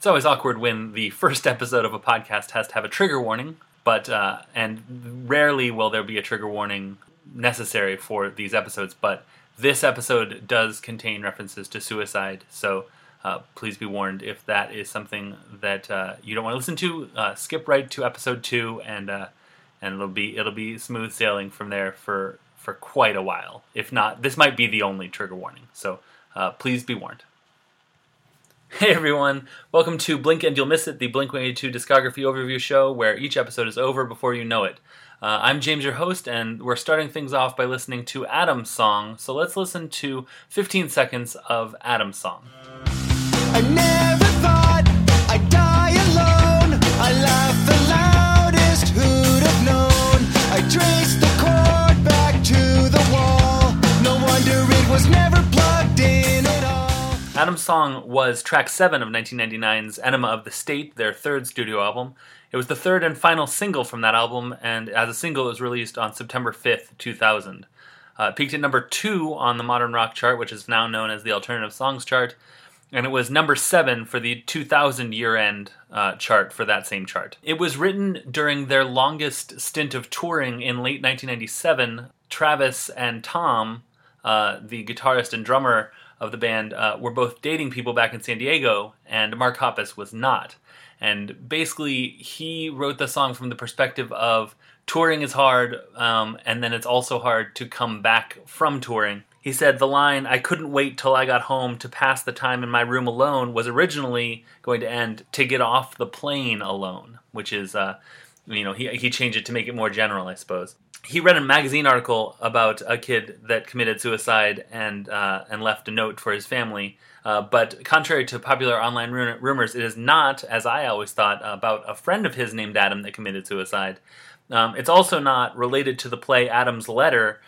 It's always awkward when the first episode of a podcast has to have a trigger warning, but uh, and rarely will there be a trigger warning necessary for these episodes. But this episode does contain references to suicide, so uh, please be warned if that is something that uh, you don't want to listen to. Uh, skip right to episode two, and uh, and it'll be it'll be smooth sailing from there for for quite a while. If not, this might be the only trigger warning. So uh, please be warned. Hey everyone, welcome to Blink and You'll Miss It, the Blink 182 discography overview show where each episode is over before you know it. Uh, I'm James, your host, and we're starting things off by listening to Adam's song. So let's listen to 15 seconds of Adam's song. Adam's song was track 7 of 1999's Enema of the State, their third studio album. It was the third and final single from that album, and as a single, it was released on September 5th, 2000. Uh, peaked at number 2 on the Modern Rock chart, which is now known as the Alternative Songs chart, and it was number 7 for the 2000 year end uh, chart for that same chart. It was written during their longest stint of touring in late 1997. Travis and Tom, uh, the guitarist and drummer of the band, uh, were both dating people back in San Diego, and Mark Hoppus was not. And basically, he wrote the song from the perspective of touring is hard, um, and then it's also hard to come back from touring. He said the line, I couldn't wait till I got home to pass the time in my room alone, was originally going to end to get off the plane alone, which is, uh, you know, he, he changed it to make it more general, I suppose he read a magazine article about a kid that committed suicide and uh, and left a note for his family. Uh, but contrary to popular online ru- rumors, it is not, as I always thought, about a friend of his named Adam that committed suicide. Um, it's also not related to the play Adam's Letter,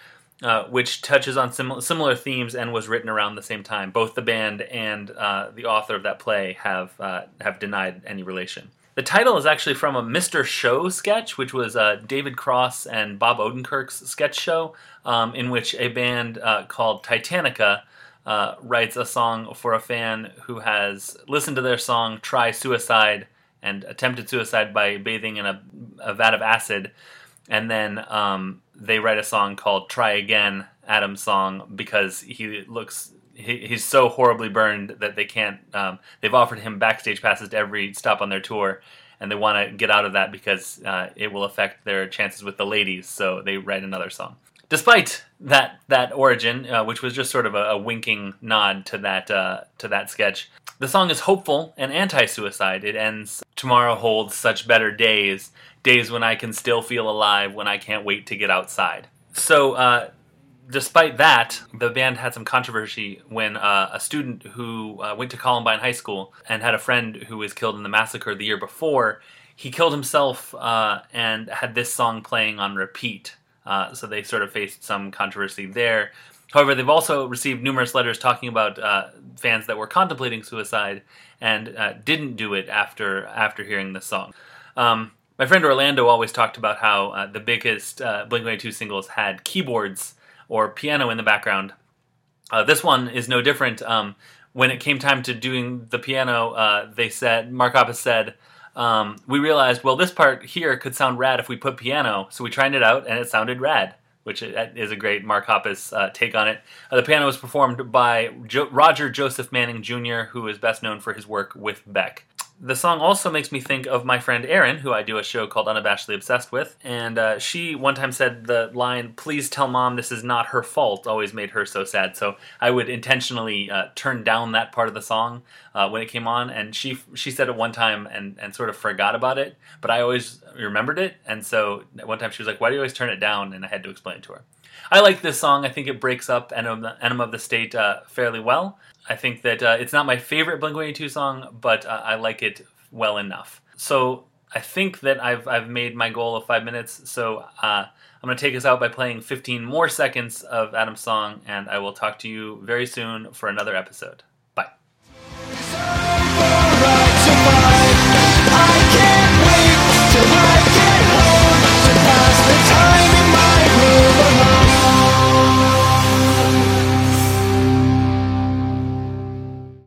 uh, which touches on sim- similar themes and was written around the same time. Both the band and uh, the author of that play have uh, have denied any relation. The title is actually from a Mr. Show sketch, which was uh, David Cross and Bob Odenkirk's sketch show, um, in which a band uh, called Titanica uh, writes a song for a fan who has listened to their song Try Suicide and attempted suicide by bathing in a, a vat of acid. And then um, they write a song called Try Again, Adam's song, because he looks he, he's so horribly burned that they can't. Um, they've offered him backstage passes to every stop on their tour, and they want to get out of that because uh, it will affect their chances with the ladies. So they write another song. Despite that that origin, uh, which was just sort of a, a winking nod to that uh, to that sketch, the song is hopeful and anti-suicide. It ends, "Tomorrow holds such better days, days when I can still feel alive, when I can't wait to get outside." So uh, despite that, the band had some controversy when uh, a student who uh, went to Columbine High School and had a friend who was killed in the massacre the year before, he killed himself uh, and had this song playing on repeat. Uh, so they sort of faced some controversy there. However, they've also received numerous letters talking about uh, fans that were contemplating suicide and uh, didn't do it after after hearing the song. Um, my friend Orlando always talked about how the biggest Blink 182 singles had keyboards or piano in the background. Uh, this one is no different. Um, when it came time to doing the piano, uh, they said Mark Hoppus said um, we realized well this part here could sound rad if we put piano, so we tried it out and it sounded rad, which is a great Mark Hoppus uh, take on it. Uh, the piano was performed by jo- Roger Joseph Manning Jr., who is best known for his work with Beck the song also makes me think of my friend Erin, who I do a show called Unabashedly Obsessed with. And uh, she one time said the line, Please tell mom this is not her fault, always made her so sad. So I would intentionally uh, turn down that part of the song uh, when it came on. And she she said it one time and, and sort of forgot about it, but I always remembered it. And so one time she was like, Why do you always turn it down? And I had to explain it to her. I like this song. I think it breaks up Enema, of the State uh, fairly well. I think that uh, it's not my favorite Blink 182 song, but uh, I like it well enough. So I think that I've, I've made my goal of five minutes. So uh, I'm going to take us out by playing 15 more seconds of Adam's song, and I will talk to you very soon for another episode.